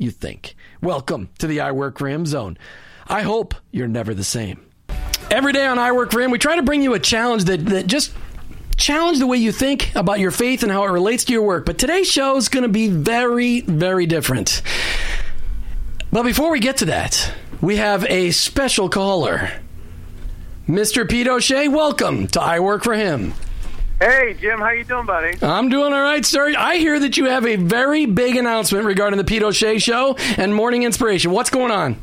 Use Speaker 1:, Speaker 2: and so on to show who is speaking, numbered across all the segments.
Speaker 1: you think. Welcome to the I Work for Him zone. I hope you're never the same. Every day on I Work for Him, we try to bring you a challenge that, that just challenge the way you think about your faith and how it relates to your work. But today's show is going to be very, very different. But before we get to that, we have a special caller. Mr. Pete O'Shea, welcome to I Work for Him.
Speaker 2: Hey, Jim, how you doing, buddy?
Speaker 1: I'm doing all right, sir. I hear that you have a very big announcement regarding the Pete O'Shea Show and Morning Inspiration. What's going on?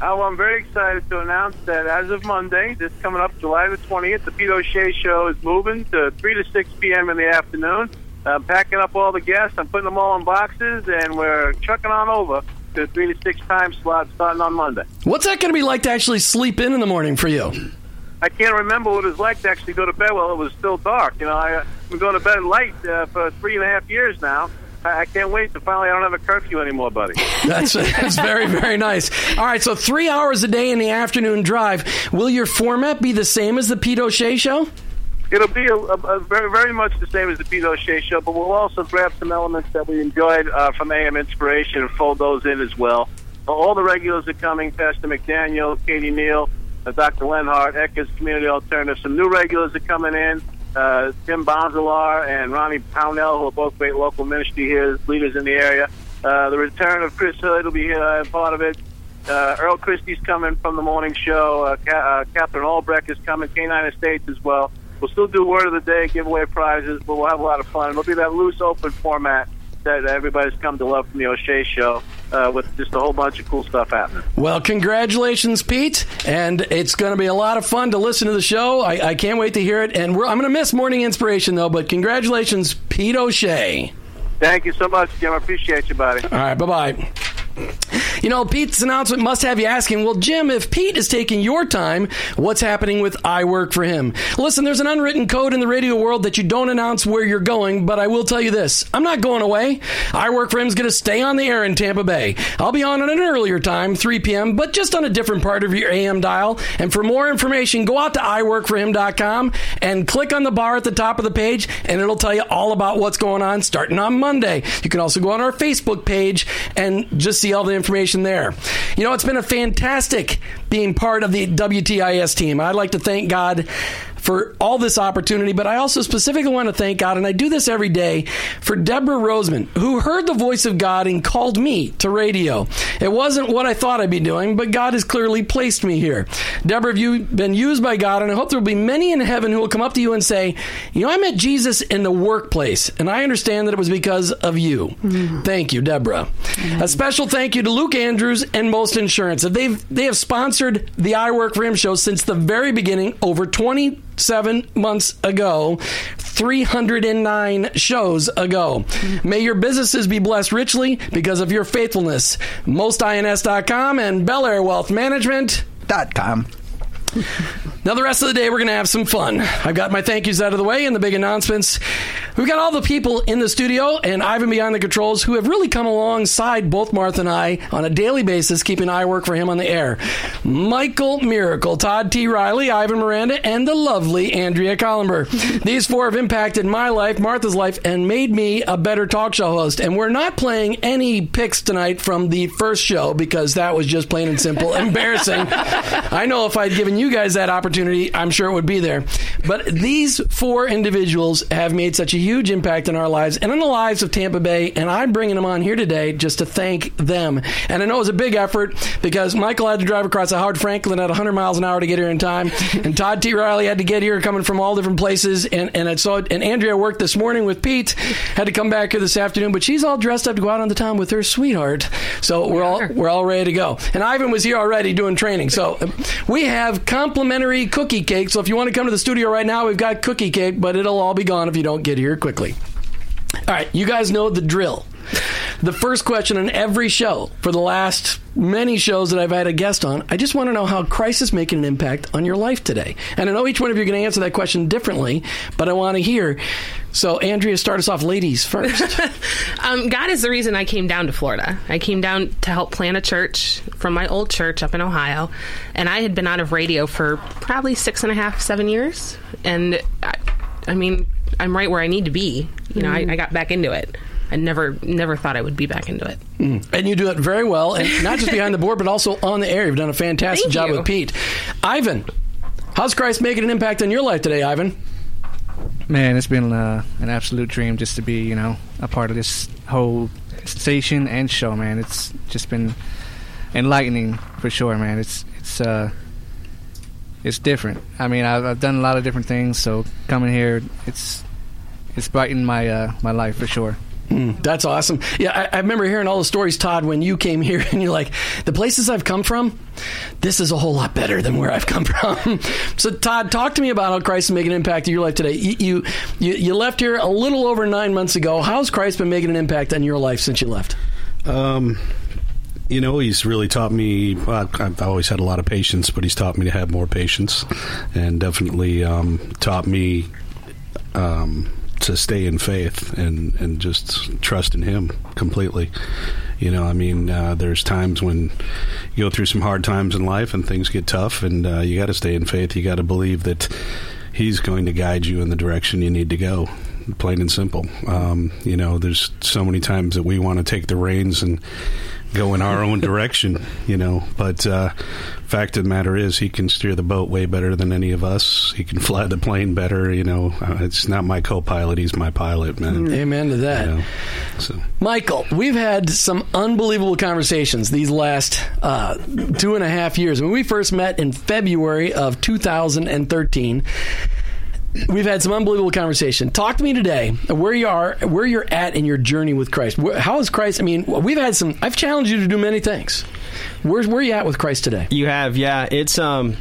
Speaker 2: Oh, well, I'm very excited to announce that as of Monday, this coming up July the 20th, the Pete O'Shea Show is moving to 3 to 6 p.m. in the afternoon. I'm packing up all the guests, I'm putting them all in boxes, and we're trucking on over to 3 to 6 time slot starting on Monday.
Speaker 1: What's that going to be like to actually sleep in in the morning for you?
Speaker 2: I can't remember what it was like to actually go to bed while it was still dark. You know, I, I've been going to bed late uh, for three and a half years now. I, I can't wait to finally I don't have a curfew anymore, buddy.
Speaker 1: That's, that's very, very nice. All right, so three hours a day in the afternoon drive. Will your format be the same as the Pete O'Shea Show?
Speaker 2: It'll be a, a, a very, very much the same as the Pete O'Shea show, but we'll also grab some elements that we enjoyed uh, from AM Inspiration and fold those in as well. All the regulars are coming: Pastor McDaniel, Katie Neal, uh, Dr. Lenhart, Eckerd Community Alternative. Some new regulars are coming in: uh, Tim Bonzalar and Ronnie Pownell, who are both great local ministry here leaders in the area. Uh, the return of Chris Hood will be here, uh, part of it. Uh, Earl Christie's coming from the morning show. Uh, Ca- uh, Catherine Albrecht is coming. Canine Estates as well. We'll still do word of the day, give away prizes, but we'll have a lot of fun. It'll be that loose, open format that everybody's come to love from the O'Shea Show, uh, with just a whole bunch of cool stuff happening.
Speaker 1: Well, congratulations, Pete. And it's going to be a lot of fun to listen to the show. I, I can't wait to hear it. And we're, I'm going to miss Morning Inspiration, though, but congratulations, Pete O'Shea.
Speaker 2: Thank you so much, Jim. I appreciate you, buddy.
Speaker 1: All right, bye bye. You know, Pete's announcement must have you asking, well, Jim, if Pete is taking your time, what's happening with I Work for Him? Listen, there's an unwritten code in the radio world that you don't announce where you're going, but I will tell you this I'm not going away. I Work for Him is going to stay on the air in Tampa Bay. I'll be on at an earlier time, 3 p.m., but just on a different part of your AM dial. And for more information, go out to iworkforhim.com and click on the bar at the top of the page, and it'll tell you all about what's going on starting on Monday. You can also go on our Facebook page and just see all the information there. You know, it's been a fantastic being part of the WTIS team. I'd like to thank God for all this opportunity, but I also specifically want to thank God, and I do this every day, for Deborah Roseman, who heard the voice of God and called me to radio. It wasn't what I thought I'd be doing, but God has clearly placed me here. Deborah, have you been used by God, and I hope there will be many in heaven who will come up to you and say, You know, I met Jesus in the workplace, and I understand that it was because of you. Mm-hmm. Thank you, Deborah. A special thank you to Luke Andrews and Most Insurance. They've they have sponsored the I Work for Him show since the very beginning, over 27 months ago, 309 shows ago. May your businesses be blessed richly because of your faithfulness. MostINS.com and Bel Air Wealth Management. Now, the rest of the day, we're going to have some fun. I've got my thank yous out of the way and the big announcements. We've got all the people in the studio and Ivan behind the controls who have really come alongside both Martha and I on a daily basis, keeping I work for him on the air. Michael Miracle, Todd T. Riley, Ivan Miranda, and the lovely Andrea Collenberg. These four have impacted my life, Martha's life, and made me a better talk show host. And we're not playing any picks tonight from the first show because that was just plain and simple embarrassing. I know if I'd given you guys that opportunity, I'm sure it would be there. But these four individuals have made such a huge impact in our lives and in the lives of Tampa Bay, and I'm bringing them on here today just to thank them. And I know it was a big effort because Michael had to drive across the Howard Franklin at 100 miles an hour to get here in time, and Todd T. Riley had to get here coming from all different places, and and I saw and Andrea worked this morning with Pete, had to come back here this afternoon, but she's all dressed up to go out on the town with her sweetheart, so we're all we're all ready to go. And Ivan was here already doing training, so we have complimentary cookie cake. So if you want to come to the studio right now, we've got cookie cake, but it'll all be gone if you don't get here quickly. All right, you guys know the drill. The first question on every show for the last many shows that I've had a guest on, I just want to know how Christ is making an impact on your life today. And I know each one of you are going to answer that question differently, but I want to hear. So, Andrea, start us off, ladies first.
Speaker 3: Um, God is the reason I came down to Florida. I came down to help plant a church from my old church up in Ohio, and I had been out of radio for probably six and a half, seven years. And I, I mean, I'm right where I need to be. You know, I, I got back into it. I never, never thought I would be back into it.
Speaker 1: and you do it very well, and not just behind the board, but also on the air. You've done a fantastic
Speaker 3: Thank
Speaker 1: job
Speaker 3: you.
Speaker 1: with Pete. Ivan, how's Christ making an impact on your life today, Ivan?
Speaker 4: Man, it's been uh, an absolute dream just to be, you know, a part of this whole station and show, man. It's just been enlightening for sure, man. It's it's uh, it's different. I mean, I've, I've done a lot of different things, so coming here, it's it's brightened my uh, my life for sure.
Speaker 1: That's awesome. Yeah, I, I remember hearing all the stories, Todd, when you came here, and you're like, the places I've come from, this is a whole lot better than where I've come from. so, Todd, talk to me about how Christ is making an impact in your life today. You, you you left here a little over nine months ago. How's Christ been making an impact on your life since you left?
Speaker 5: Um, you know, he's really taught me. I've always had a lot of patience, but he's taught me to have more patience, and definitely um, taught me um, to stay in faith and and just trust in Him completely. You know, I mean, uh, there's times when you go through some hard times in life and things get tough, and uh, you got to stay in faith. You got to believe that He's going to guide you in the direction you need to go. Plain and simple. Um, you know, there's so many times that we want to take the reins and go in our own direction, you know. But uh, fact of the matter is, he can steer the boat way better than any of us. He can fly the plane better, you know. Uh, it's not my co-pilot; he's my pilot, man.
Speaker 1: Amen to that.
Speaker 5: You know, so
Speaker 1: Michael, we've had some unbelievable conversations these last uh, two and a half years. When we first met in February of 2013, we've had some unbelievable conversation. Talk to me today where you are, where you're at in your journey with Christ. How is Christ? I mean, we've had some. I've challenged you to do many things. Where's where are you at with Christ today?
Speaker 6: You have, yeah. It's um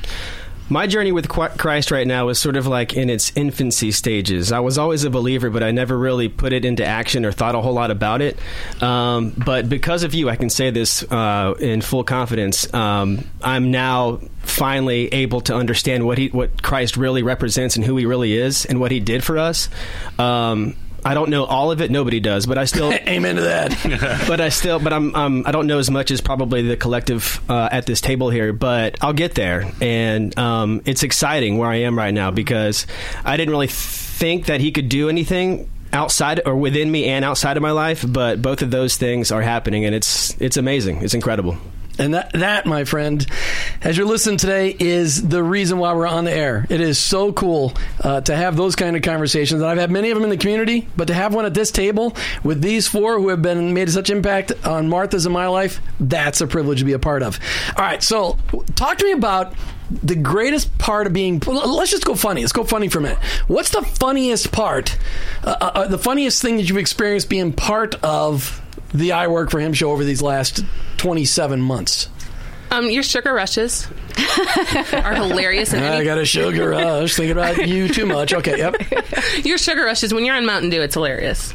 Speaker 6: my journey with Christ right now is sort of like in its infancy stages. I was always a believer, but I never really put it into action or thought a whole lot about it. Um, but because of you, I can say this uh, in full confidence. Um, I'm now finally able to understand what he, what Christ really represents and who he really is and what he did for us. Um, I don't know all of it. Nobody does, but I still
Speaker 1: Amen to that.
Speaker 6: but I still, but I'm, um, I don't know as much as probably the collective uh, at this table here, but I'll get there, and um, it's exciting where I am right now because I didn't really think that he could do anything outside or within me and outside of my life, but both of those things are happening, and it's it's amazing, it's incredible.
Speaker 1: And that, that, my friend, as you're listening today, is the reason why we're on the air. It is so cool uh, to have those kind of conversations. And I've had many of them in the community, but to have one at this table with these four who have been made such impact on Martha's in my life, that's a privilege to be a part of. All right, so talk to me about the greatest part of being let's just go funny let's go funny for a minute what's the funniest part uh, uh, the funniest thing that you've experienced being part of the i work for him show over these last 27 months
Speaker 3: Um, your sugar rushes are hilarious. And
Speaker 1: i got a sugar rush thinking about you too much okay yep
Speaker 3: your sugar rushes when you're on Mountain Dew, it's hilarious.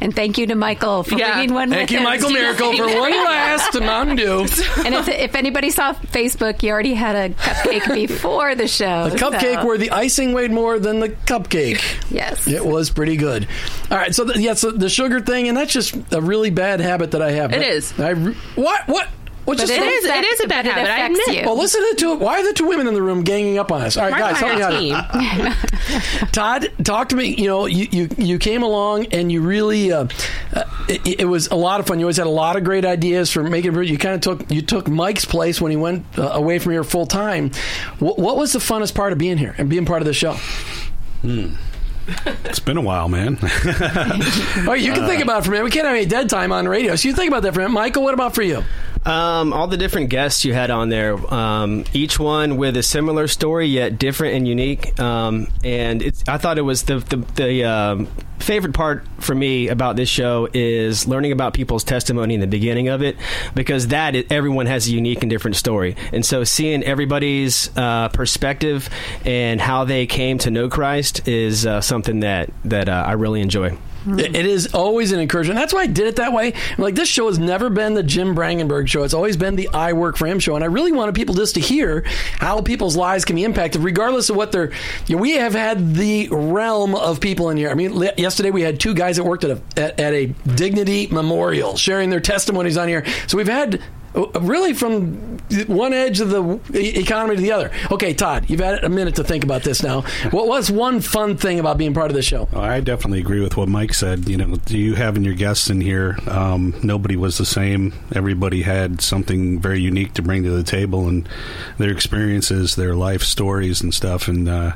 Speaker 7: And thank you to Michael for
Speaker 3: Yeah.
Speaker 7: bringing one
Speaker 1: thank
Speaker 7: with
Speaker 1: you
Speaker 7: him.
Speaker 1: michael miracle for one last mountain dew
Speaker 7: And if, if anybody saw Facebook, you already had a cupcake before the show.
Speaker 1: a cupcake
Speaker 7: so-
Speaker 1: where the icing weighed more than the cupcake
Speaker 7: Yes.
Speaker 1: It was pretty good. All right, so the, yeah, so the sugar thing, and that's just a really bad habit that I have.
Speaker 3: It
Speaker 1: But
Speaker 3: is.
Speaker 1: I what what what's
Speaker 7: But
Speaker 1: just
Speaker 3: It
Speaker 7: it
Speaker 3: is- it is a bad habit, I
Speaker 7: affects
Speaker 3: admit.
Speaker 7: you.
Speaker 1: well, listen to the two. Why are the two women in the room ganging up on us? All right,
Speaker 3: Mark
Speaker 1: guys, help
Speaker 3: and
Speaker 1: me out.
Speaker 3: are a team.
Speaker 1: Todd, talk to me. You know, you you, you came along and you really, uh, uh, it, it was a lot of fun. You always had a lot of great ideas for making. You kind of took you took Mike's place when he went uh, away from here full time. What, what was the funnest part of being here and being part of the show?
Speaker 5: It's been a while, man.
Speaker 1: Oh, you can think about it for a minute. We can't have any dead time on radio, so you think about that for a minute. Michael, what about for you?
Speaker 6: Um, all the different guests you had on there, um, each one with a similar story yet different and unique. Um, and I thought it was the the, the um, favorite part for me about this show is learning about people's testimony in the beginning of it because that is, everyone has a unique and different story, and so seeing everybody's uh, perspective and how they came to know Christ is uh, something that that uh, I really enjoy.
Speaker 1: It it is always an encouragement. That's why I did it that way. Like this show has never been the Jim Brangenberg show. It's always been the I Work for Him show, and I really wanted people just to hear how people's lives can be impacted, regardless of what they're. You know, we have had the realm of people in here. I mean, yesterday we had two guys that worked at a at, at a Dignity Memorial sharing their testimonies on here. So we've had. Really, from one edge of the economy to the other. Okay, Todd, you've had a minute to think about this now. What was one fun thing about being part of the show?
Speaker 5: I definitely agree with what Mike said. You know, you having your guests in here, um, nobody was the same. Everybody had something very unique to bring to the table, and their experiences, their life stories, and stuff. And uh,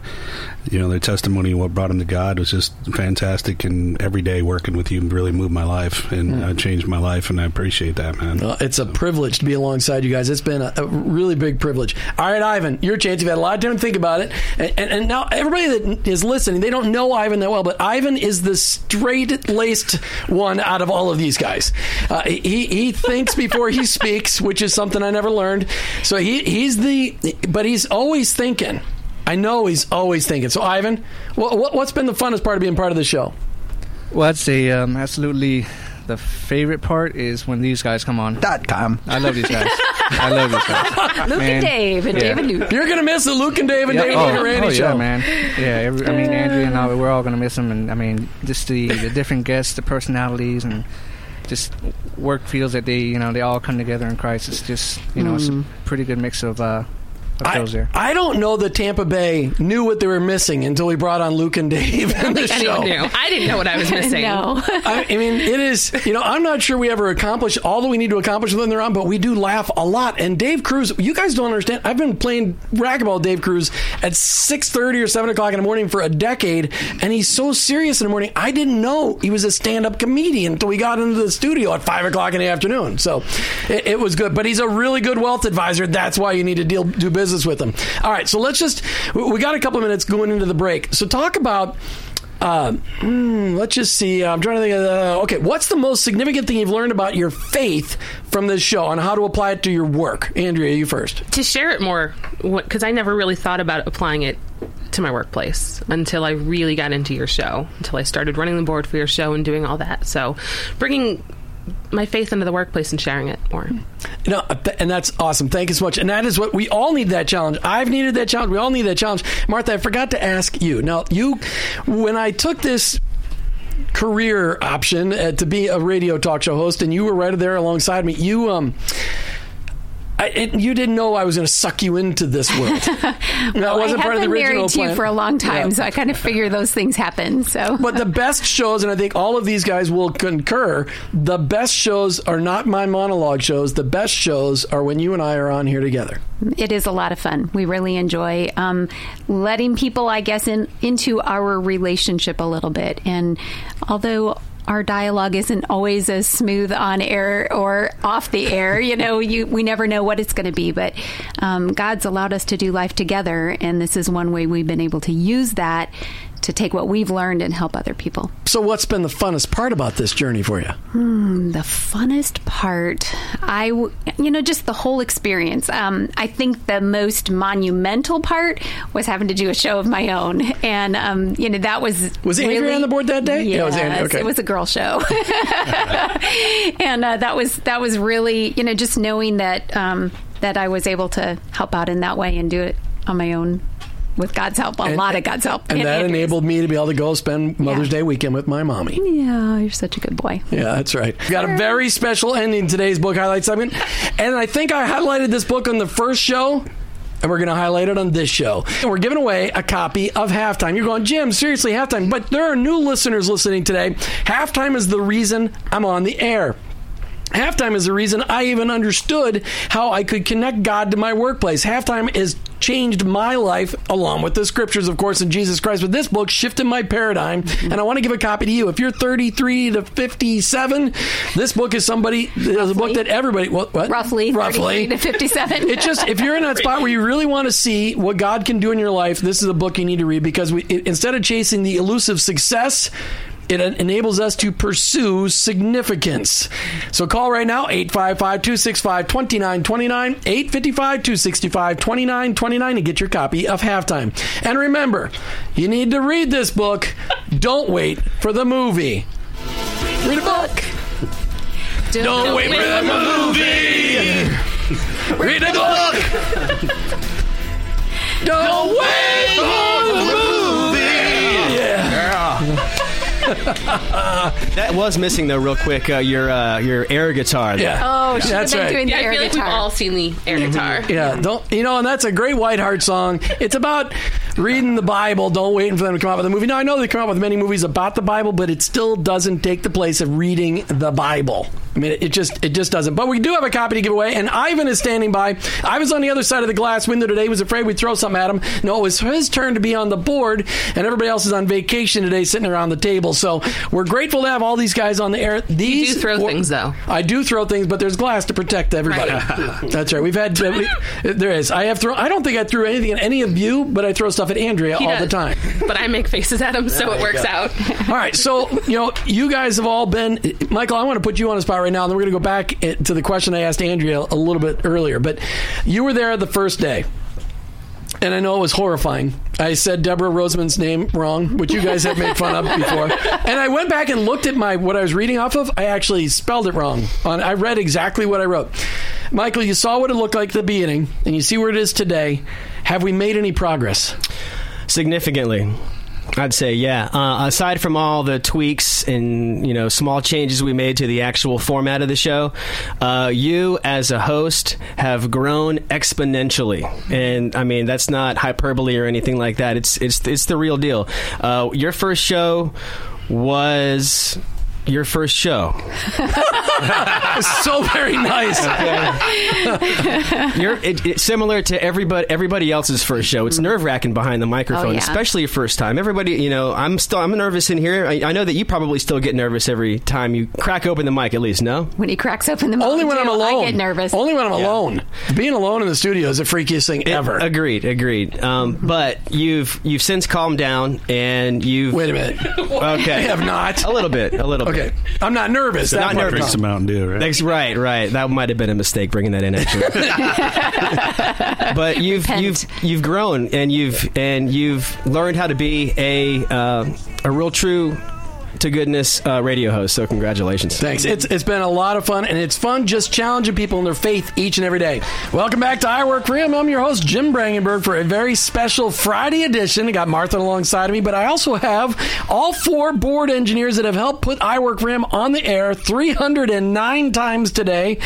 Speaker 5: you know, their testimony, what brought them to God, was just fantastic. And every day working with you really moved my life and uh, changed my life, and I appreciate that, man.
Speaker 1: Well, it's a privilege to be alongside you guys. It's been a, a really big privilege. All right, Ivan, your chance. You've had a lot of time to think about it. And, and, and now everybody that is listening, they don't know Ivan that well, but Ivan is the straight laced one out of all of these guys. Uh, he, he thinks before he speaks, which is something I never learned. So he, he's the, but he's always thinking. I know he's always thinking. So, Ivan, what, what, what's been the funnest part of being part of the show?
Speaker 4: Well, I'd say um, absolutely the favorite part is when these guys come on.
Speaker 8: Dot com.
Speaker 4: I love these guys. I love these guys.
Speaker 7: Luke
Speaker 4: Man.
Speaker 7: and Dave and
Speaker 4: Yeah.
Speaker 7: Dave and Luke.
Speaker 1: You're going to miss the Luke and Dave and
Speaker 4: Yeah,
Speaker 1: Dave
Speaker 4: oh,
Speaker 1: and Randy
Speaker 4: oh,
Speaker 1: show.
Speaker 4: yeah, man. Yeah, every, I mean, Andrea and I, we're all gonna miss them, and I mean, just the, the different guests, the personalities, and just work feels that they, you know, they all come together in Christ. It's just, you know, it's a pretty good mix of uh, of
Speaker 1: I,
Speaker 4: shows there.
Speaker 1: I don't know that Tampa Bay knew what they were missing until we brought on Luke and Dave in the
Speaker 3: I
Speaker 1: show.
Speaker 3: didn't know. I didn't know what I was missing.
Speaker 7: No.
Speaker 1: I, I mean, it is. You know, I'm not sure we ever accomplish all that we need to accomplish when they're on, but we do laugh a lot. And Dave Cruz, you guys don't understand. I've been playing racquetball, with Dave Cruz, at 6:30 or 7 o'clock in the morning for a decade, and he's so serious in the morning. I didn't know he was a stand-up comedian until we got into the studio at 5 o'clock in the afternoon. So it, it was good. But he's a really good wealth advisor. That's why you need to deal do business with them. All right, so let's just. We got a couple minutes going into the break. So talk about. Uh, hmm, let's just see. I'm trying to think. Of, uh, okay, what's the most significant thing you've learned about your faith from this show and how to apply it to your work? Andrea, you first.
Speaker 3: to share it more because I never really thought about applying it to my workplace until I really got into your show, until I started running the board for your show and doing all that. So, bringing my faith into the workplace and sharing it more.
Speaker 1: No, and that's awesome. Thank you so much. And that is what we all need that challenge. I've needed that challenge. We all need that challenge. Martha, I forgot to ask you. Now, you, when I took this career option uh, to be a radio talk show host, and you were right there alongside me, you, um, I, it, you didn't know I was going to suck you into this world. that
Speaker 7: Well,
Speaker 1: wasn't
Speaker 7: I
Speaker 1: part of the
Speaker 7: been
Speaker 1: original
Speaker 7: married to you
Speaker 1: plan.
Speaker 7: for a long time,
Speaker 1: Yeah.
Speaker 7: so I kind of figure those things happen. So,
Speaker 1: But the best shows, and I think all of these guys will concur, the best shows are not my monologue shows. The best shows are when you and I are on here together.
Speaker 7: it is a lot of fun. We really enjoy um, letting people, I guess, in into our relationship a little bit. And although our dialogue isn't always as smooth on air or off the air, you know, you we never know what it's going to be. But um, God's allowed us to do life together, and this is one way we've been able to use that to take what we've learned and help other people.
Speaker 1: So, what's been the funnest part about this journey for you?
Speaker 7: The funnest part, I, w- you know, just the whole experience. Um, I think the most monumental part was having to do a show of my own, and um, you know that was
Speaker 1: Was Andrea
Speaker 7: really-
Speaker 1: on the board that day?
Speaker 7: Yes,
Speaker 1: Yeah, it was Andrea, okay.
Speaker 7: it was a girl show, and uh, that was that was really you know just knowing that um, that I was able to help out in that way and do it on my own with God's help, a
Speaker 1: And-
Speaker 7: lot of God's help,
Speaker 1: And that
Speaker 7: Andrea's.
Speaker 1: enabled me to be able to go spend Mother's
Speaker 7: Yeah.
Speaker 1: Day weekend with my mommy.
Speaker 7: Yeah, you're such a good boy.
Speaker 1: Yeah, that's right. Got a very special ending today's book highlight segment. And I think I highlighted this book on the first show. And we're going to highlight it on this show. And we're giving away a copy of Halftime. You're going, Jim, seriously, Halftime. But there are new listeners listening today. Halftime is the reason I'm on the air. Halftime is the reason I even understood how I could connect God to my workplace. Halftime has changed my life, along with the scriptures, of course, in Jesus Christ. But this book shifted my paradigm, and I want to give a copy to you. If you're 33 to 57, this book is somebody, is a book that everybody, what? what?
Speaker 7: Roughly,
Speaker 1: roughly
Speaker 7: 33 to 57.
Speaker 1: It's just if you're in that spot where you really want to see what God can do in your life, this is a book you need to read because we, instead of chasing the elusive success, it enables us to pursue significance. So call right now 855-265-2929, 855-265-2929 and get your copy of Halftime. And remember, you need to read this book. Don't wait for the movie. Read a book. Don't wait for the movie. Read a book. Don't wait for the movie.
Speaker 6: That was missing though, real quick. Uh, your uh, your air guitar. there.
Speaker 1: Yeah.
Speaker 7: Oh, should
Speaker 1: That's
Speaker 7: been
Speaker 1: right.
Speaker 7: doing the
Speaker 3: Yeah, I
Speaker 7: air
Speaker 3: feel like
Speaker 7: guitar.
Speaker 3: we've all seen the air guitar.
Speaker 1: Yeah, don't you know? And that's a great Whiteheart song. It's about reading the Bible. Don't wait for them to come out with a movie. Now I know they come out with many movies about the Bible, but it still doesn't take the place of reading the Bible. I mean, it just it just doesn't. But we do have a copy to give away, and Ivan is standing by. I was on the other side of the glass window today. Was afraid we'd throw something at him. No, it was his turn to be on the board, and everybody else is on vacation today, sitting around the table. So we're grateful to have all these guys on the air. These
Speaker 3: do throw things, though.
Speaker 1: I do throw things, but there's glass to protect everybody. That's right. We've had uh, we, there is. I have thrown. I don't think I threw anything at any of you, but I throw stuff at Andrea
Speaker 3: He
Speaker 1: all the time.
Speaker 3: But I make faces at him, so it works out.
Speaker 1: All right, so you know, you guys have all been. Michael, I want to put you on the spot right now, and then we're going to go back to the question I asked Andrea a little bit earlier. But you were there the first day. And I know it was horrifying. I said Deborah Roseman's name wrong, which you guys have made fun of before. And I went back and looked at my what I was reading off of. I actually spelled it wrong. On I read exactly what I wrote. Michael, you saw what it looked like at the beginning, and you see where it is today. Have we made any progress?
Speaker 6: Significantly. I'd say, yeah. Uh, aside from all the tweaks and you know small changes we made to the actual format of the show, uh, you as a host have grown exponentially, and I mean that's not hyperbole or anything like that. It's it's it's the real deal. Uh, your first show was your first show.
Speaker 1: so very nice.
Speaker 6: You're it, it's similar to everybody everybody else's first show. It's nerve wracking behind the microphone,
Speaker 7: Oh, yeah.
Speaker 6: especially your first time. Everybody, you know, I'm still I'm nervous in here. I, I know that you probably still get nervous every time you crack open the mic. At least, no.
Speaker 7: when he cracks open the mic,
Speaker 1: Only when I'm alone.
Speaker 7: I get nervous.
Speaker 1: Only when I'm alone. Being alone in the studio is the freakiest thing ever.
Speaker 6: Agreed, agreed. Um, but you've you've since calmed down and you've
Speaker 1: Wait a minute.
Speaker 6: okay.
Speaker 1: I have not.
Speaker 6: a little bit, a little
Speaker 1: Okay. I'm not nervous. That
Speaker 6: Not
Speaker 1: part-
Speaker 5: Drink some Mountain Dew, right?
Speaker 6: That's right, right. That might have been a mistake bringing that in. Actually, but you've
Speaker 7: Repent.
Speaker 6: you've you've grown and you've and you've learned how to be a uh, a real true to goodness uh, radio host. So congratulations.
Speaker 1: Thanks. It's it's been a lot of fun, and it's fun just challenging people in their faith each and every day. Welcome back to I Work for Him. I'm your host Jim Brangenberg for a very special Friday edition. I got Martha alongside of me, but I also have all four board engineers that have helped put I Work for Him on the air 309 times today.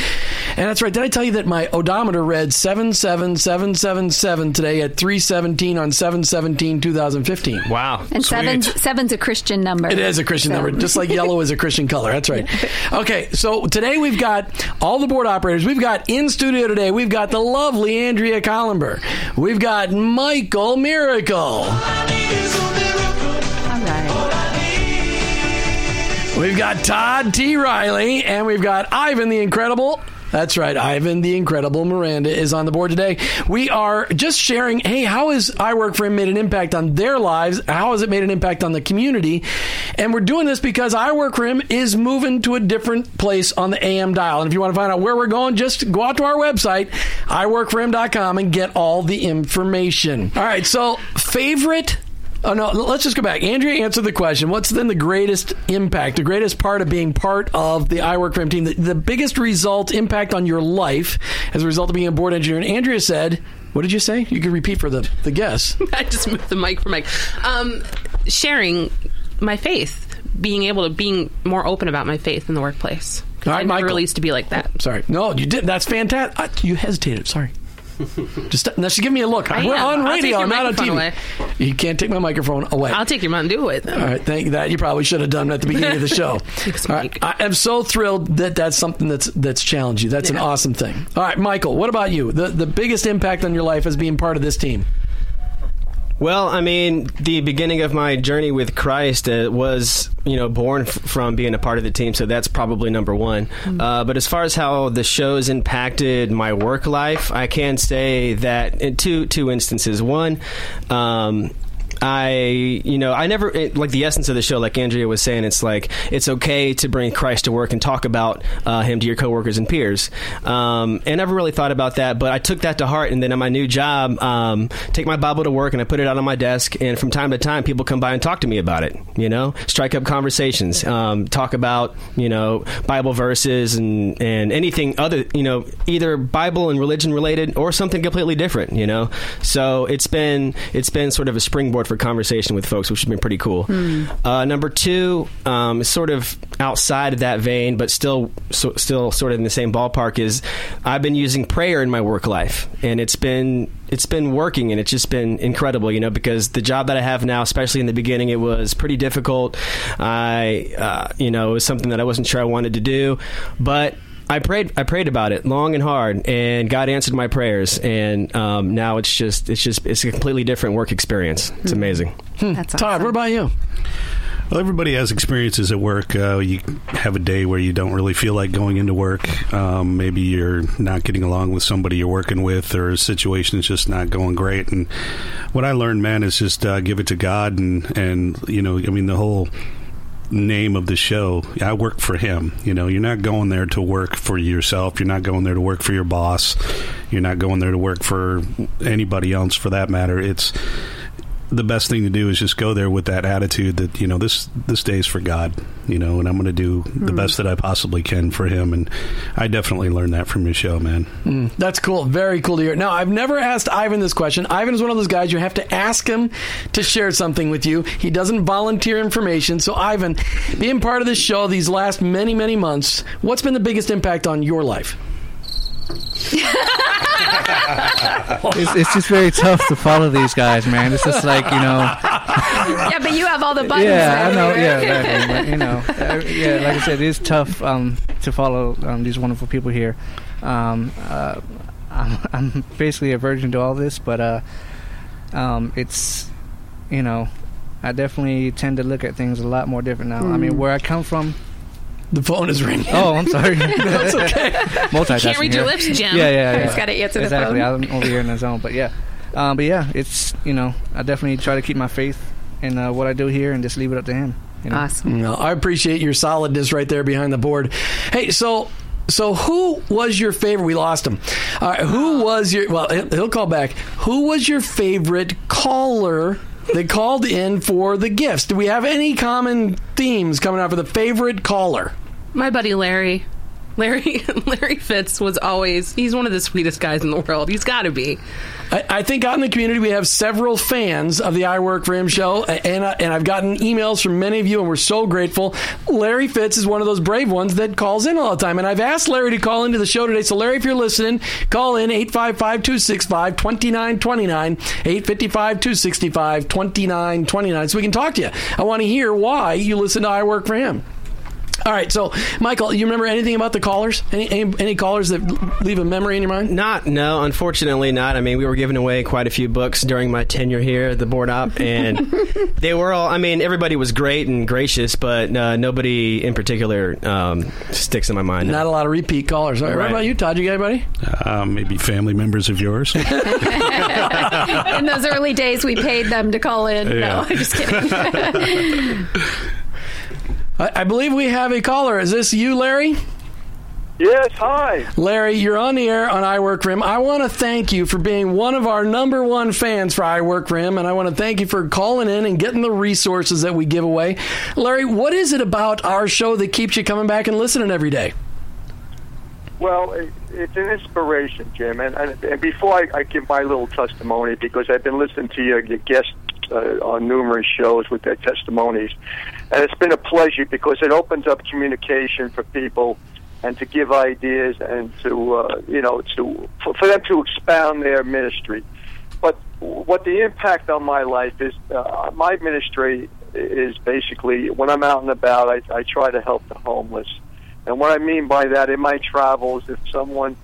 Speaker 1: And that's right. Did I tell you that my odometer read 77777 today at 317 on 717 2015?
Speaker 6: Wow.
Speaker 7: And seven's, seven's a Christian number.
Speaker 1: It is a Christian
Speaker 7: So-
Speaker 1: number, just like yellow is a Christian color. That's right. Okay, so today we've got all the board operators. We've got in studio today, we've got the lovely Andrea Collenberg. We've got Michael Miracle. We've got Todd T. Riley, and we've got Ivan the Incredible. That's right, Ivan the Incredible Miranda is on the board today. We are just sharing, hey, how has I Work for Him made an impact on their lives? How has it made an impact on the community? And we're doing this because I Work for Him is moving to a different place on the AM dial. And if you want to find out where we're going, just go out to our website, iworkforhim.com, and get all the information. All right, so favorite Oh no, let's just go back. Andrea answered the question. What's then the greatest impact, the greatest part of being part of the I Work for Him team, the, the biggest result, impact on your life as a result of being a board engineer? And Andrea said, what did you say? You can repeat for the, the guess.
Speaker 3: I just moved the mic for Mike. Um, sharing my faith, being able to being more open about my faith in the workplace.
Speaker 1: All right,
Speaker 3: I never
Speaker 1: Michael.
Speaker 3: really used to be like that.
Speaker 1: Sorry. No, you did. That's fantastic. Uh, you hesitated. Sorry. Just, now just give me a look.
Speaker 3: I
Speaker 1: We're
Speaker 3: am.
Speaker 1: on
Speaker 3: I'll take
Speaker 1: radio.
Speaker 3: your
Speaker 1: I'm not on
Speaker 3: microphone
Speaker 1: TV.
Speaker 3: away.
Speaker 1: You can't take my microphone away.
Speaker 3: I'll take your mom and do it.
Speaker 1: All right, thank you. That you probably should have done at the beginning of the show.
Speaker 3: Thanks,
Speaker 1: All right,
Speaker 3: Mike.
Speaker 1: I am so thrilled that that's something that's that's challenged you. That's an awesome thing. All right, Michael, what about you? The the biggest impact on your life as being part of this team.
Speaker 6: Well, I mean, the beginning of my journey with Christ uh, was, you know, born f- from being a part of the team, so that's probably number one. Uh, but as far as how the show's impacted my work life, I can say that in two two instances. One, um, I, you know, I never it, like the essence of the show. Like Andrea was saying, it's like it's okay to bring Christ to work and talk about uh, him to your coworkers and peers. Um, and I never really thought about that, but I took that to heart. And then in my new job, um, take my Bible to work and I put it out on my desk. And from time to time, people come by and talk to me about it. You know, strike up conversations, um, talk about you know Bible verses and and anything other, you know, either Bible and religion related or something completely different. You know, so it's been it's been sort of a springboard for conversation with folks, which has been pretty cool. Uh, number two, um, is sort of outside of that vein, but still so, still sort of in the same ballpark. Is I've been using prayer in my work life, and it's been it's been working, and it's just been incredible. You know, because the job that I have now, especially in the beginning, it was pretty difficult. I uh, you know it was something that I wasn't sure I wanted to do, but I prayed. I prayed about it long and hard, and God answered my prayers. And um, now it's just, it's just, it's a completely different work experience. It's amazing.
Speaker 7: That's awesome.
Speaker 1: Todd, what about you?
Speaker 5: Well, everybody has experiences at work. Uh, you have a day where you don't really feel like going into work. Um, maybe you're not getting along with somebody you're working with, or a situation is just not going great. And what I learned, man, is just uh, give it to God. And and you know, I mean, the whole name of the show. I work for him. You know, you're not going there to work for yourself. You're not going there to work for your boss. You're not going there to work for anybody else for that matter. It's the best thing to do is just go there with that attitude that you know this this day is for God, you know, and I'm going to do the hmm. best that I possibly can for Him. And I definitely learned that from your show, man. Hmm.
Speaker 1: That's cool. Very cool to hear. Now, I've never asked Ivan this question. Ivan is one of those guys you have to ask him to share something with you. He doesn't volunteer information. So, Ivan, being part of this show these last many, many months, what's been the biggest impact on your life?
Speaker 4: It's, it's just very tough to follow these guys, man. It's just like you know.
Speaker 7: yeah, but you have all the buttons.
Speaker 4: Yeah, I know.
Speaker 7: right?
Speaker 4: Yeah, exactly. But, you know, uh, yeah, like I said, it is tough um, to follow um, these wonderful people here. Um, uh, I'm, I'm basically a virgin to all this, but uh, um, it's you know, I definitely tend to look at things a lot more different now. I mean, where I come from.
Speaker 1: The phone is ringing.
Speaker 4: Oh, I'm sorry.
Speaker 1: That's okay.
Speaker 4: Multitasking.
Speaker 3: Can't read your lips, Jim.
Speaker 4: Yeah, yeah, yeah.
Speaker 7: He's gotta answer the
Speaker 4: exactly.
Speaker 7: phone.
Speaker 4: I'm over here in the zone, but yeah, um, but yeah, it's you know, I definitely try to keep my faith in uh, what I do here and just leave it up to him. You know?
Speaker 7: Awesome.
Speaker 1: No, I appreciate your solidness right there behind the board. Hey, so so who was your favorite? We lost him. All right, who was your? Well, he'll he'll call back. Who was your favorite caller? that called in for the gifts. Do we have any common themes coming out for the favorite caller?
Speaker 3: My buddy Larry. Larry Larry Fitz was always he's one of the sweetest guys in the world. He's got to be.
Speaker 1: I, I think out in the community we have several fans of the I Work for Him show, and uh, and I've gotten emails from many of you, and we're so grateful. Larry Fitz is one of those brave ones that calls in all the time, and I've asked Larry to call into the show today. So Larry, if you're listening, call in 855-265-2929, 855-265-2929, so we can talk to you. I want to hear why you listen to I Work for Him. All right, so Michael, you remember anything about the callers? Any, any any callers that leave a memory in your mind?
Speaker 6: Not, no, unfortunately not. I mean, we were giving away quite a few books during my tenure here at the board op, and they were all. I mean, everybody was great and gracious, but uh, nobody in particular um, sticks in my mind.
Speaker 1: Not a lot of repeat callers. All right, What about you, Todd? You got anybody?
Speaker 5: Uh, maybe family members of yours.
Speaker 7: In those early days, we paid them to call in. No, I'm just kidding.
Speaker 1: I, I believe we have a caller. Is this you, Larry?
Speaker 2: Yes, hi.
Speaker 1: Larry, you're on the air on I Work for I want to thank you for being one of our number one fans for I Work for and I want to thank you for calling in and getting the resources that we give away. Larry, what is it about our show that keeps you coming back and listening every day?
Speaker 8: Well, it, it's an inspiration, Jim. And, and, and before I, I give my little testimony, because I've been listening to your, your guests uh, on numerous shows with their testimonies, and it's been a pleasure because it opens up communication for people and to give ideas and to uh, you know to for, for them to expound their ministry. But what the impact on my life is, uh, my ministry is basically when I'm out and about, I, I try to help the homeless. And what I mean by that, in my travels, if someone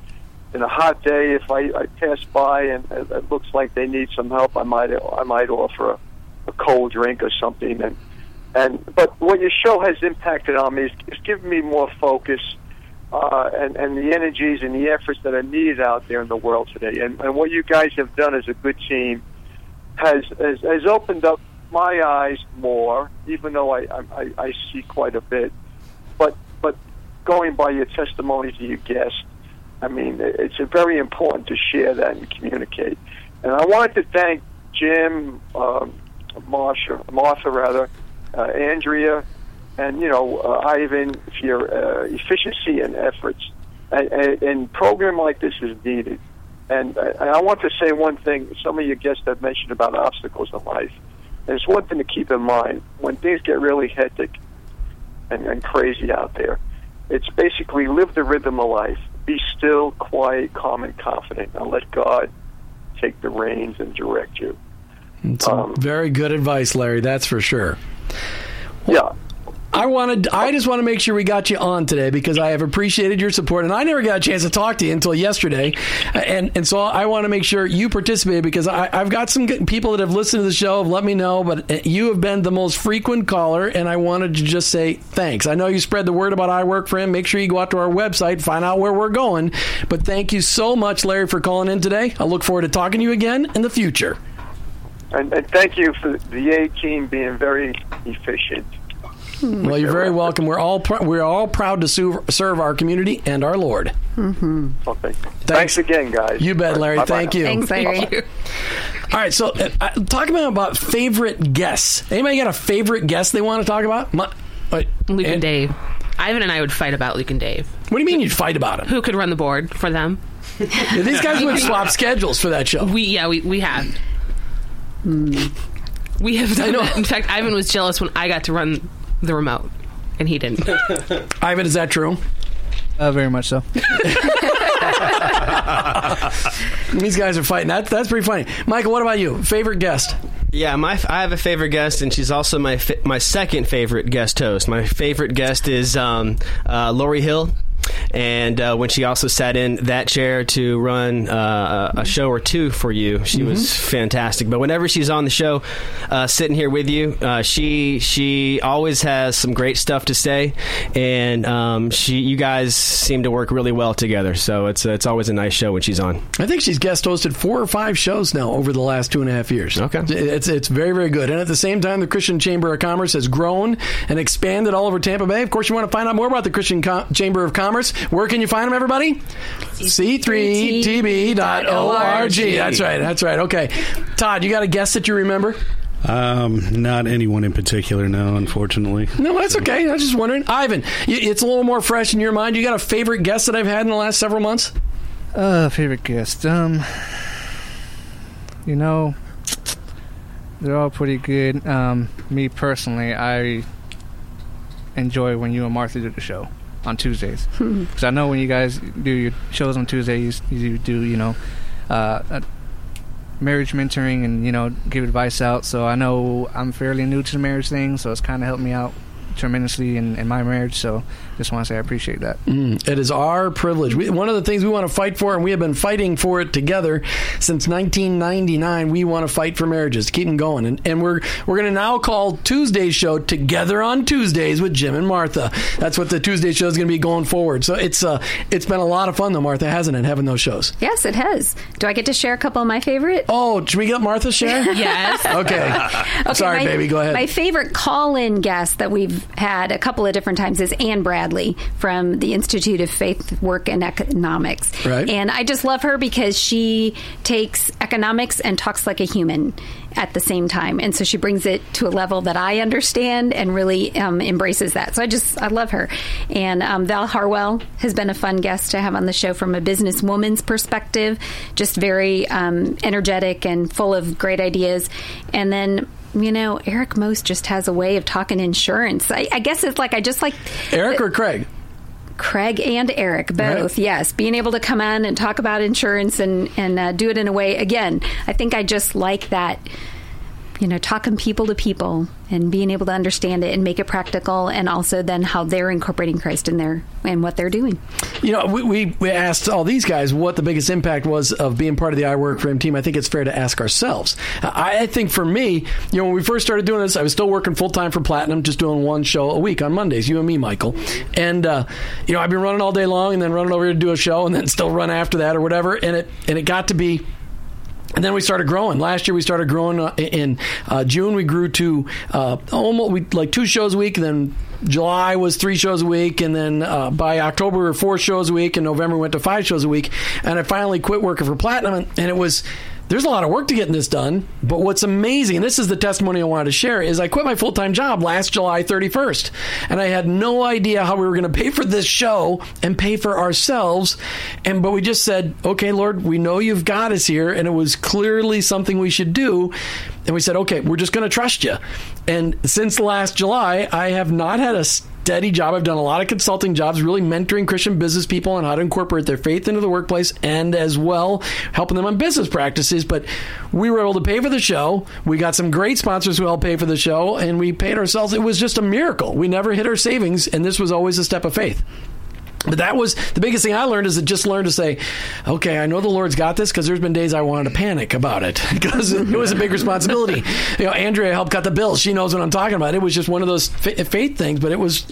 Speaker 8: in a hot day, if I, I pass by and it, looks like they need some help, I might I might offer a, a cold drink or something. And and but what your show has impacted on me is, is given me more focus uh, and and the energies and the efforts that are needed out there in the world today. And, and what you guys have done as a good team has has, has opened up my eyes more, even though I, I I see quite a bit. But but going by your testimonies to your guests, I mean it's very important to share that and communicate. And I wanted to thank Jim, um, Marsha, Martha rather, uh, Andrea, and you know uh, Ivan for your uh, efficiency and efforts. And, and, and program like this is needed. And, and I want to say one thing. Some of your guests have mentioned about obstacles in life. There's one thing to keep in mind when things get really hectic and, and crazy out there. It's basically live the rhythm of life. Be still, quiet, calm, and confident, and let God take the reins and direct you.
Speaker 1: Some very good advice, Larry. That's for sure.
Speaker 8: Yeah.
Speaker 1: I wanted. I just want to make sure we got you on today because I have appreciated your support, and I never got a chance to talk to you until yesterday, and and so I want to make sure you participated because I, I've got some people that have listened to the show have let me know, but uh, you have been the most frequent caller, and I wanted to just say thanks. I know you spread the word about I work for him. Make sure you go out to our website, find out where we're going. But thank you so much, Larry, for calling in today. I look forward to talking to you again in the future.
Speaker 8: And, and thank you for the A team being very efficient.
Speaker 1: Well, you're very welcome. We're all pr- we're all proud to serve, serve our community and our Lord.
Speaker 8: Okay. Thanks, again, guys.
Speaker 1: You bet, Larry.
Speaker 8: Bye-bye
Speaker 1: Thank you.
Speaker 7: Thanks, Larry.
Speaker 3: Thank you.
Speaker 1: All right, so uh, uh, talk about about favorite guests. Anybody got a favorite guest they want to talk about? My, wait,
Speaker 3: Luke and
Speaker 1: and-
Speaker 3: Dave. Ivan and I would fight about Luke and Dave.
Speaker 1: What do you mean you'd fight about them?
Speaker 3: Who could run the board for them?
Speaker 1: These guys would swap schedules for that show.
Speaker 3: We yeah we we have. We have done that. In fact, Ivan was jealous when I got to run the remote, and he didn't.
Speaker 1: Ivan, is that true?
Speaker 4: Uh, very much so.
Speaker 1: These guys are fighting. That, that's pretty funny. Michael, what about you? Favorite guest?
Speaker 6: Yeah, my I have a favorite guest, and she's also my fi- my second favorite guest host. My favorite guest is um, uh, Lori Hill. And uh, when she also sat in that chair to run uh, a show or two for you, she was fantastic. But whenever she's on the show, uh, sitting here with you, uh, she she always has some great stuff to say, and um, she you guys seem to work really well together. So it's it's always a nice show when she's on.
Speaker 1: I think she's guest hosted four or five shows now over the last two and a half years.
Speaker 6: Okay.
Speaker 1: It's, it's very, very good. And at the same time, the Christian Chamber of Commerce has grown and expanded all over Tampa Bay. Of course, you want to find out more about the Christian Com- Chamber of Commerce. Where can you find them, everybody? C3TB.org. That's right. That's right. Okay. Todd, you got a guest that you remember?
Speaker 5: Um, not anyone in particular, no, unfortunately.
Speaker 1: No, that's okay. I was just wondering. Ivan, it's a little more fresh in your mind. You got a favorite guest that I've had in the last several months?
Speaker 4: Uh, favorite guest. Um, you know, they're all pretty good. Um, me personally, I enjoy when you and Martha do the show on Tuesdays because I know when you guys do your shows on Tuesdays, you, you do you know, uh, uh, marriage mentoring and you know give advice out. So I know I'm fairly new to the marriage thing, so it's kind of helped me out tremendously in, in my marriage. So just want to say I appreciate that.
Speaker 1: Mm, it is our privilege. We, one of the things we want to fight for, and we have been fighting for it together since 1999. We want to fight for marriages, keep them going, and, and we're we're going to now call Tuesday's show "Together on Tuesdays" with Jim and Martha. That's what the Tuesday show is going to be going forward. So it's uh it's been a lot of fun though, Martha, hasn't it? Having those shows.
Speaker 7: Yes, it has. Do I get to share a couple of my favorite?
Speaker 1: Oh, should we get Martha share?
Speaker 3: Yes.
Speaker 1: Okay.
Speaker 7: Okay,
Speaker 1: Sorry,
Speaker 7: my-
Speaker 1: baby. Go ahead.
Speaker 7: My favorite call-in guest that we've had a couple of different times is Anne Bradley from the Institute of Faith, Work, and Economics.
Speaker 1: Right.
Speaker 7: And I just love her because she takes economics and talks like a human at the same time, and so she brings it to a level that I understand and really um, embraces that. So I just I love her. And um, Val Harwell has been a fun guest to have on the show from a businesswoman's perspective, just very um, energetic and full of great ideas. And then you know, Eric Most just has a way of talking insurance. I, I guess it's like I just like
Speaker 1: Eric or Craig?
Speaker 7: Craig and Eric both.
Speaker 1: Right.
Speaker 7: Yes, being able to come on and talk about insurance and and uh, do it in a way. Again, I think I just like that. You know, talking people to people and being able to understand it and make it practical, and also then how they're incorporating Christ in their and what they're doing.
Speaker 1: You know, we, we, we asked all these guys what the biggest impact was of being part of the I Work for Him team. I think it's fair to ask ourselves. I, I think for me, you know, when we first started doing this, I was still working full time for Platinum, just doing one show a week on Mondays, you and me, Michael. And, uh, you know, I've been running all day long and then running over here to do a show and then still run after that or whatever. And it, and it got to be and then we started growing. Last year we started growing. Uh, in uh, June we grew to uh, almost we, like two shows a week. And then July was three shows a week, and then uh, by October we were four shows a week. And November we went to five shows a week. And I finally quit working for Platinum, and, and it was. There's a lot of work to getting this done, but what's amazing, and this is the testimony I wanted to share, is I quit my full time job last July 31st, and I had no idea how we were going to pay for this show and pay for ourselves, and but we just said, okay, Lord, we know you've got us here, and it was clearly something we should do, and we said, okay, we're just going to trust you, and since last July, I have not had a steady job. I've done a lot of consulting jobs, really mentoring Christian business people on how to incorporate their faith into the workplace and as well helping them on business practices. But we were able to pay for the show. We got some great sponsors who helped pay for the show, and we paid ourselves. It was just a miracle. We never hit our savings, and this was always a step of faith. But that was the biggest thing I learned is to just learn to say, okay, I know the Lord's got this because there's been days I wanted to panic about it because it was a big responsibility. You know, Andrea helped cut the bills. She knows what I'm talking about. It was just one of those fa- faith things, but it was,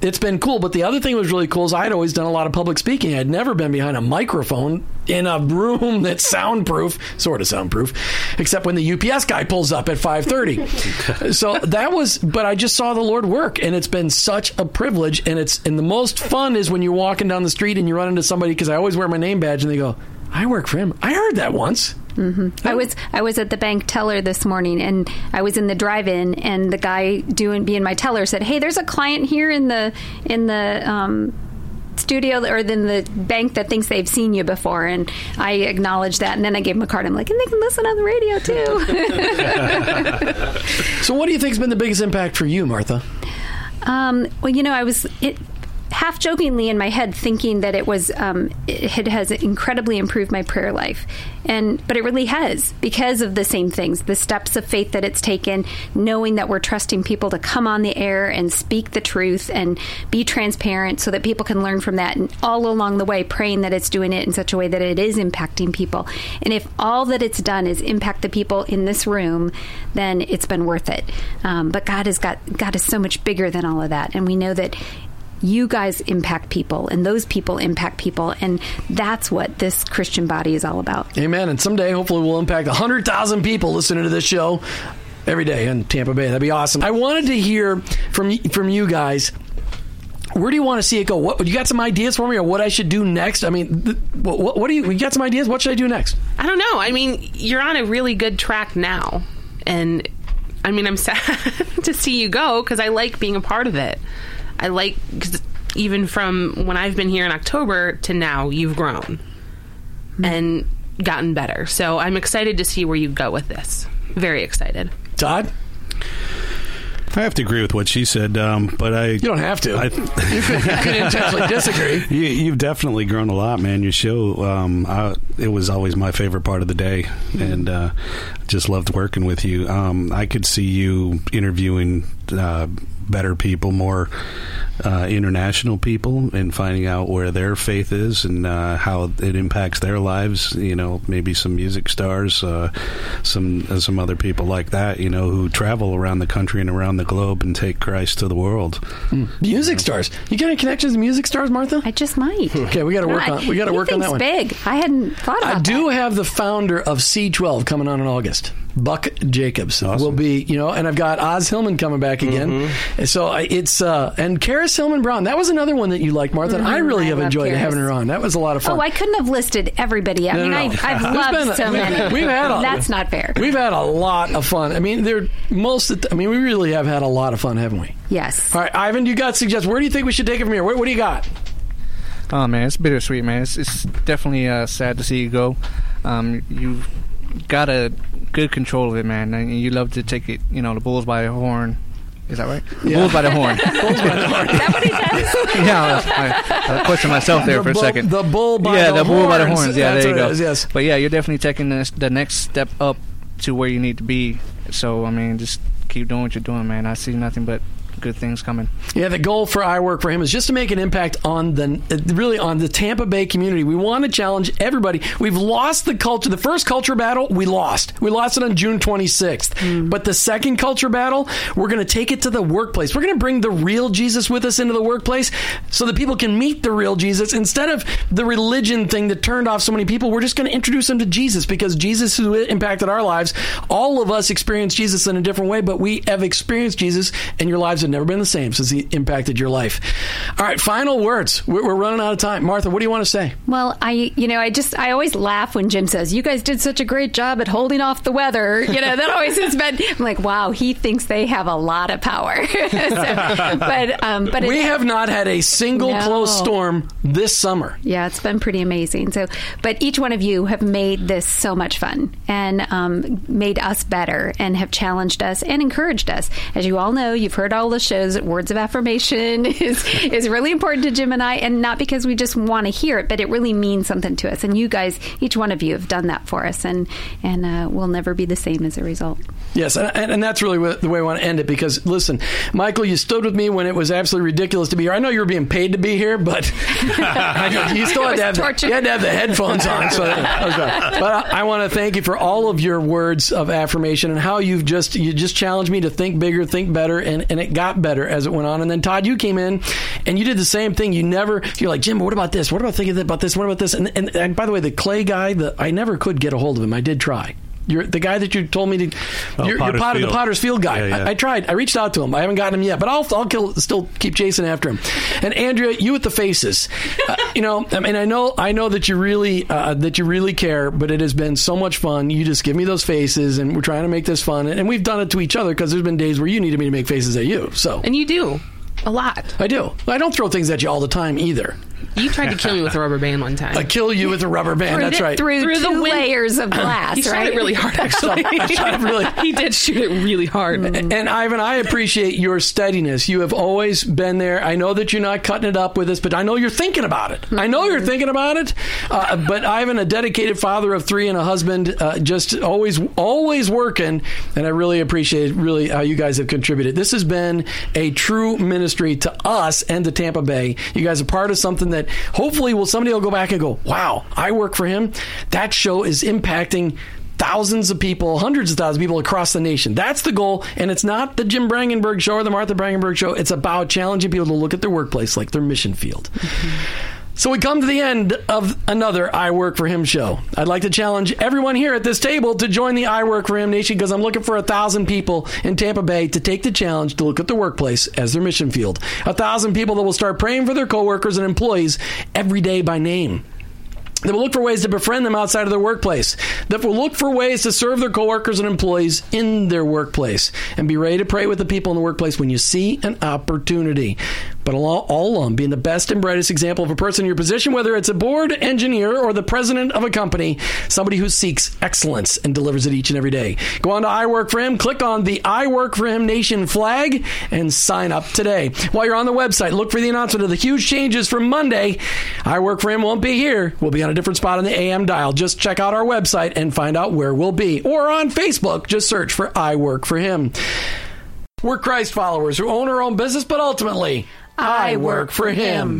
Speaker 1: it's been cool. But the other thing that was really cool is I'd always done a lot of public speaking. I'd never been behind a microphone in a room that's soundproof, sort of soundproof, except when the UPS guy pulls up at 5:30. so that was, but I just saw the Lord work, and it's been such a privilege. And it's and the most fun is when you're walking down the street and you run into somebody because I always wear my name badge, and they go, "I work for him." I heard that once.
Speaker 7: I was I was at the bank teller this morning, and I was in the drive-in, and the guy doing being my teller said, "Hey, there's a client here in the in the." Um, studio or in the bank that thinks they've seen you before. And I acknowledged that. And then I gave them a card. I'm like and they can listen on the radio too.
Speaker 1: So, what do you think's been the biggest impact for you, Martha?
Speaker 7: Um, well, you know, I was it, half jokingly in my head thinking that it was um, it has incredibly improved my prayer life, and but it really has because of the same things, the steps of faith that it's taken, knowing that we're trusting people to come on the air and speak the truth and be transparent, so that people can learn from that, and all along the way, praying that it's doing it in such a way that it is impacting people, and if all that it's done is impact the people in this room, then it's been worth it. Um, but God has got God is so much bigger than all of that, and we know that you guys impact people and those people impact people and that's what this christian body is all about
Speaker 1: Amen. And someday, hopefully, we'll impact 100,000 people listening to this show every day in Tampa Bay. That'd be awesome. I wanted to hear from from you guys. Where do you want to see it go? What you got some ideas for me, or what I should do next? I mean, th- what, what, what do you? You got some ideas? What should I do next?
Speaker 3: I don't know. I mean, you're on a really good track now, and I mean, I'm sad to see you go because I like being a part of it. I like cause even from when I've been here in October to now, you've grown and gotten better. So I'm excited to see where you go with this. Very excited.
Speaker 1: Todd,
Speaker 5: I have to agree with what she said, um, but I
Speaker 1: you don't have to.
Speaker 5: I,
Speaker 1: you, could, you could intentionally disagree.
Speaker 5: You, you've definitely grown a lot, man. Your show, um, I, it was always my favorite part of the day, and uh, just loved working with you. Um, I could see you interviewing uh, better people, more uh, international people, and finding out where their faith is and uh, how it impacts their lives. You know, maybe some music stars, uh, some uh, some other people like that. You know, who travel around the country and around the globe and take Christ to the world.
Speaker 1: Music stars. You got any connections to music stars, Martha?
Speaker 7: I just might.
Speaker 1: Okay, we got to work on. We got to work on that
Speaker 7: thinks
Speaker 1: one.
Speaker 7: Big. I hadn't thought about
Speaker 1: I do
Speaker 7: that.
Speaker 1: have the founder of C12 coming on in August. Buck Jacobs will be, you know, and I've got Os Hillman coming back again.
Speaker 7: Mm-hmm.
Speaker 1: And So it's uh and Karis Hillman Brown. That was another one that you liked, Martha. and I really
Speaker 7: I
Speaker 1: have enjoyed
Speaker 7: Karis.
Speaker 1: having her on. That was a lot of fun.
Speaker 7: Oh, I couldn't have listed everybody. I
Speaker 1: No,
Speaker 7: mean,
Speaker 1: no,
Speaker 7: I,
Speaker 1: no.
Speaker 7: I've loved
Speaker 1: been
Speaker 7: so many.
Speaker 1: We've had a,
Speaker 7: That's not fair.
Speaker 1: We've had a lot of fun. I mean, they're most. Of the, I mean, we really have had a lot of fun, haven't we?
Speaker 7: Yes.
Speaker 1: All right, Ivan, you got suggest. Where do you think we should take it from here? What, what do you got?
Speaker 4: Oh man, it's bittersweet, man. It's, it's definitely uh, sad to see you go. Um, you've got a good control of it, man, and you love to take it, you know, the bulls by the horn. Is that right? The
Speaker 1: Yeah.
Speaker 4: Bulls by the horn.
Speaker 1: Bulls by the horn.
Speaker 7: Is that what he does?
Speaker 4: yeah, I, I questioned myself there
Speaker 1: The
Speaker 4: for a second.
Speaker 1: the bull by
Speaker 4: yeah,
Speaker 1: the
Speaker 4: the bull by the
Speaker 1: horns.
Speaker 4: horns. Yeah,
Speaker 1: That's
Speaker 4: there you
Speaker 1: what
Speaker 4: go.
Speaker 1: is, yes.
Speaker 4: But yeah, you're definitely taking the, the next step up to where you need to be. So I mean, just keep doing what you're doing, man. I see nothing but good things coming.
Speaker 1: Yeah, the goal for I Work for Him is just to make an impact on the really on the Tampa Bay community. We want to challenge everybody. We've lost the culture. The first culture battle we lost. We lost it on June 26th. Mm. But the second culture battle, we're going to take it to the workplace. We're going to bring the real Jesus with us into the workplace so that people can meet the real Jesus instead of the religion thing that turned off so many people. We're just going to introduce them to Jesus because Jesus who impacted our lives. All of us experience Jesus in a different way, but we have experienced Jesus and your lives have never been the same since he impacted your life. All right, final words. We're, we're running out of time. Martha, what do you want to say?
Speaker 7: Well, I, you know, I just, I always laugh when Jim says, "You guys did such a great job at holding off the weather." You know, that always has been. I'm like, wow, he thinks they have a lot of power. So, but, um, but
Speaker 1: we
Speaker 7: it,
Speaker 1: have not had a single
Speaker 7: No.
Speaker 1: close storm this summer.
Speaker 7: Yeah, it's been pretty amazing. So, but each one of you have made this so much fun and um, made us better and have challenged us and encouraged us. As you all know, you've heard all the shows. Words of affirmation is is really important to Jim and I, and not because we just want to hear it, but it really means something to us. And you guys, each one of you, have done that for us, and and uh, we'll never be the same as a result.
Speaker 1: Yes, and, and, that's really the way I want to end it because, listen, Michael, you stood with me when it was absolutely ridiculous to be here. I know you were being paid to be here, but you still had to, have the, you had to have the headphones on. So. But I, I want to thank you for all of your words of affirmation and how you've just you just challenged me to think bigger, think better, and, and it got better as it went on. And then Todd, you came in and you did the same thing. You never you're like Jim, what about this? What about thinking about this? What about this? And, and, and by the way, the clay guy, the I never could get a hold of him. I did try. You're the guy that you told me to.
Speaker 5: Oh,
Speaker 1: you're, you're Potter, the Potter's Field guy.
Speaker 5: Yeah, yeah.
Speaker 1: I, I tried. I reached out to him. I haven't gotten him yet, but I'll I'll kill, still keep chasing after him. And Andrea, you with the faces, uh, you know. I mean, I know I know that you really uh, that you really care, but it has been so much fun. You just give me those faces, and we're trying to make this fun. And we've done it to each other because there's been days where you needed me to make faces at you. So
Speaker 3: And you do a lot.
Speaker 1: I do. I don't throw things at you all the time either.
Speaker 3: You tried to kill me with a rubber band one time.
Speaker 1: I kill you with a rubber band. That's right.
Speaker 7: Through,
Speaker 3: Through the
Speaker 7: two layers of glass,
Speaker 3: he shot it really hard, actually.
Speaker 1: I shot it really-
Speaker 3: he did shoot it really hard.
Speaker 1: And Ivan, I appreciate your steadiness. You have always been there. I know that you're not cutting it up with us, but I know you're thinking about it. I know you're thinking about it. Uh, but Ivan, a dedicated father of three and a husband, uh, just always, always working. And I really appreciate really how you guys have contributed. This has been a true ministry to us and to Tampa Bay. You guys are part of something that hopefully will somebody will go back and go, wow, I work for him. That show is impacting thousands of people, hundreds of thousands of people across the nation. That's the goal. And it's not the Jim Brangenberg show or the Martha Brangenberg show. It's about challenging people to look at their workplace like their mission field. Mm-hmm. So we come to the end of another I Work for Him show. I'd like to challenge everyone here at this table to join the I Work for Him Nation because I'm looking for a thousand people in Tampa Bay to take the challenge to look at the workplace as their mission field. A thousand people that will start praying for their coworkers and employees every day by name. That will look for ways to befriend them outside of their workplace, that will look for ways to serve their coworkers and employees in their workplace, and be ready to pray with the people in the workplace when you see an opportunity. But all, all along, being the best and brightest example of a person in your position, whether it's a board engineer or the president of a company, somebody who seeks excellence and delivers it each and every day. Go on to I Work for Him, click on the I Work for Him Nation flag, and sign up today. While you're on the website, look for the announcement of the huge changes for Monday. I Work for Him won't be here. We'll be on a different spot on the AM dial. Just check out our website and find out where we'll be. Or on Facebook, just search for I Work for Him. We're Christ followers who own our own business, but ultimately, I work for Him.